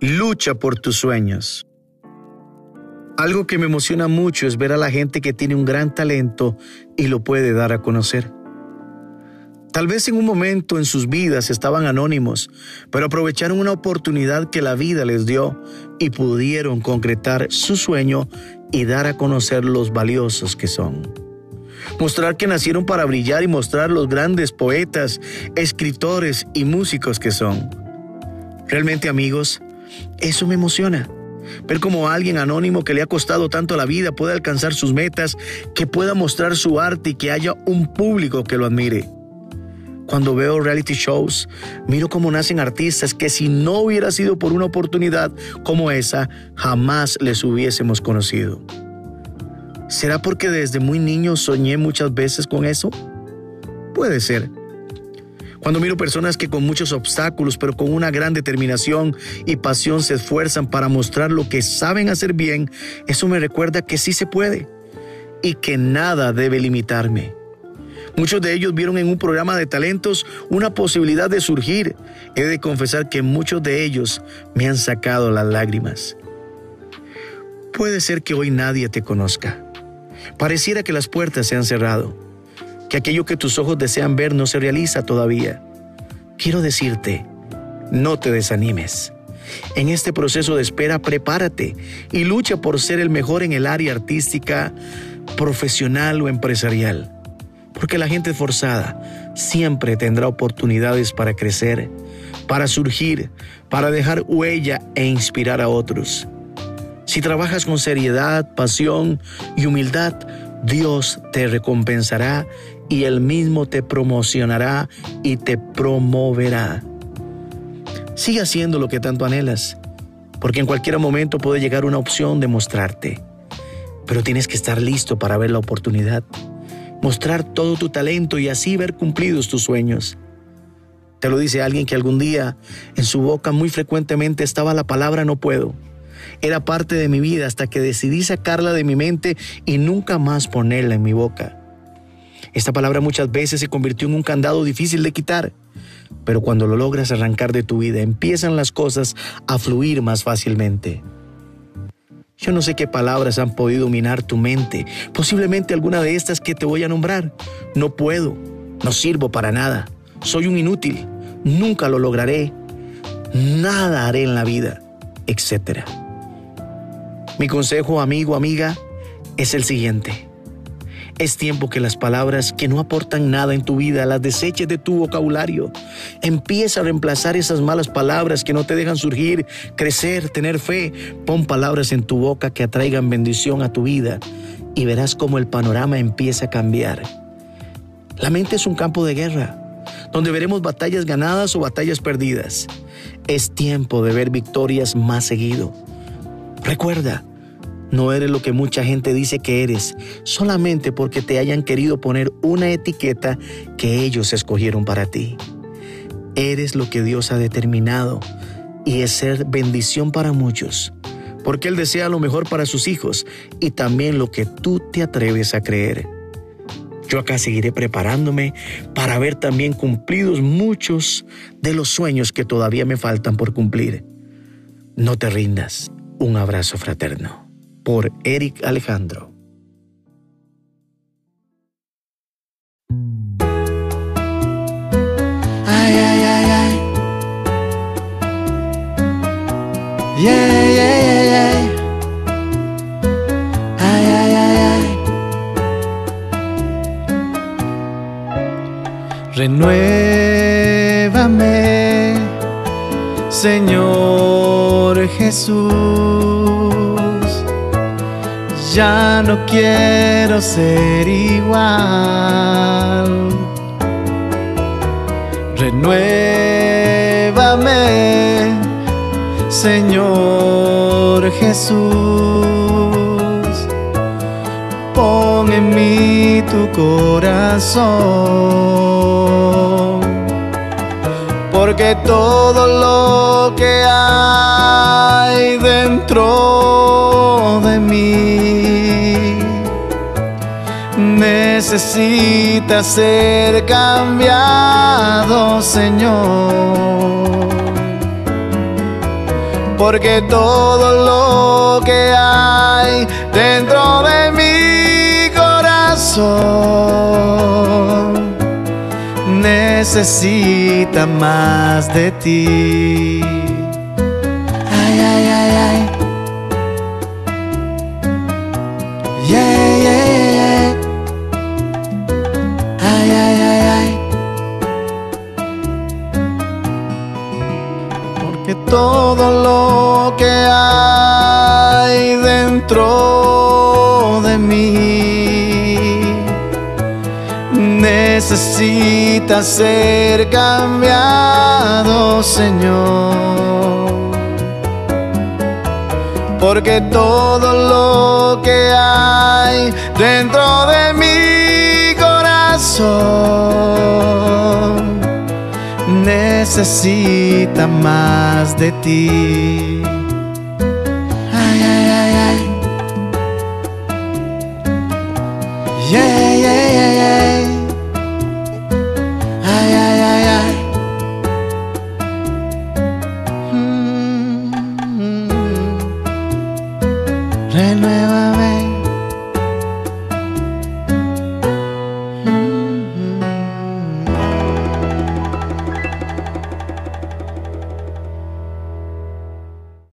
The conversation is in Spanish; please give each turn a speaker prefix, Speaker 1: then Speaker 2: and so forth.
Speaker 1: Lucha por tus sueños. Algo que me emociona mucho es ver a la gente que tiene un gran talento y lo puede dar a conocer. Tal vez en un momento en sus vidas estaban anónimos, pero aprovecharon una oportunidad que la vida les dio y pudieron concretar su sueño y dar a conocer los valiosos que son. Mostrar que nacieron para brillar y mostrar los grandes poetas, escritores y músicos que son. Realmente amigos, eso me emociona. Ver cómo alguien anónimo que le ha costado tanto la vida puede alcanzar sus metas, que pueda mostrar su arte y que haya un público que lo admire. Cuando veo reality shows, miro cómo nacen artistas que si no hubiera sido por una oportunidad como esa, jamás les hubiésemos conocido. ¿Será porque desde muy niño soñé muchas veces con eso? Puede ser. Cuando miro personas que con muchos obstáculos, pero con una gran determinación y pasión se esfuerzan para mostrar lo que saben hacer bien, eso me recuerda que sí se puede y que nada debe limitarme. Muchos de ellos vieron en un programa de talentos una posibilidad de surgir. He de confesar que muchos de ellos me han sacado las lágrimas. Puede ser que hoy nadie te conozca. Pareciera que las puertas se han cerrado, que aquello que tus ojos desean ver no se realiza todavía. Quiero decirte, no te desanimes. En este proceso de espera, prepárate y lucha por ser el mejor en el área artística, profesional o empresarial porque la gente forzada siempre tendrá oportunidades para crecer, para surgir, para dejar huella e inspirar a otros. Si trabajas con seriedad, pasión y humildad, Dios te recompensará y Él mismo te promocionará y te promoverá. Sigue haciendo lo que tanto anhelas, porque en cualquier momento puede llegar una opción de mostrarte, pero tienes que estar listo para ver la oportunidad mostrar todo tu talento y así ver cumplidos tus sueños. Te lo dice alguien que algún día en su boca muy frecuentemente estaba la palabra no puedo. Era parte de mi vida hasta que decidí sacarla de mi mente y nunca más ponerla en mi boca. Esta palabra muchas veces se convirtió en un candado difícil de quitar, pero cuando lo logras arrancar de tu vida empiezan las cosas a fluir más fácilmente. Yo no sé qué palabras han podido minar tu mente, posiblemente alguna de estas que te voy a nombrar. No puedo, no sirvo para nada, soy un inútil, nunca lo lograré, nada haré en la vida, etc. Mi consejo, amigo, amiga, es el siguiente. Es tiempo que las palabras que no aportan nada en tu vida las deseches de tu vocabulario. Empieza a reemplazar esas malas palabras que no te dejan surgir, crecer, tener fe. Pon palabras en tu boca que atraigan bendición a tu vida y verás cómo el panorama empieza a cambiar. La mente es un campo de guerra donde veremos batallas ganadas o batallas perdidas. Es tiempo de ver victorias más seguido. Recuerda, no eres lo que mucha gente dice que eres, solamente porque te hayan querido poner una etiqueta que ellos escogieron para ti. Eres lo que Dios ha determinado y es ser bendición para muchos, porque Él desea lo mejor para sus hijos y también lo que tú te atreves a creer. Yo acá seguiré preparándome para ver también cumplidos muchos de los sueños que todavía me faltan por cumplir. No te rindas. Un abrazo fraterno por Eric Alejandro.
Speaker 2: Ay, ay, ay, ay. Yeah, yeah, yeah, yeah. Ay, ay, ay, ay. Renuévame, Señor Jesús ya no quiero ser igual. Renuévame, Señor Jesús. Pon en mí tu corazón. Porque todo lo que hay dentro de mí necesita ser cambiado, Señor. porque todo lo que hay dentro de mi corazón necesita más de ti. Todo lo que hay dentro de mí necesita ser cambiado, Señor. Porque todo lo que hay dentro de mi corazón necesita más de ti.
Speaker 1: Ay, ay, ay, ay. Yeah, yeah, yeah, yeah. Ay, ay, ay, ay. Mm -hmm. Renuévame.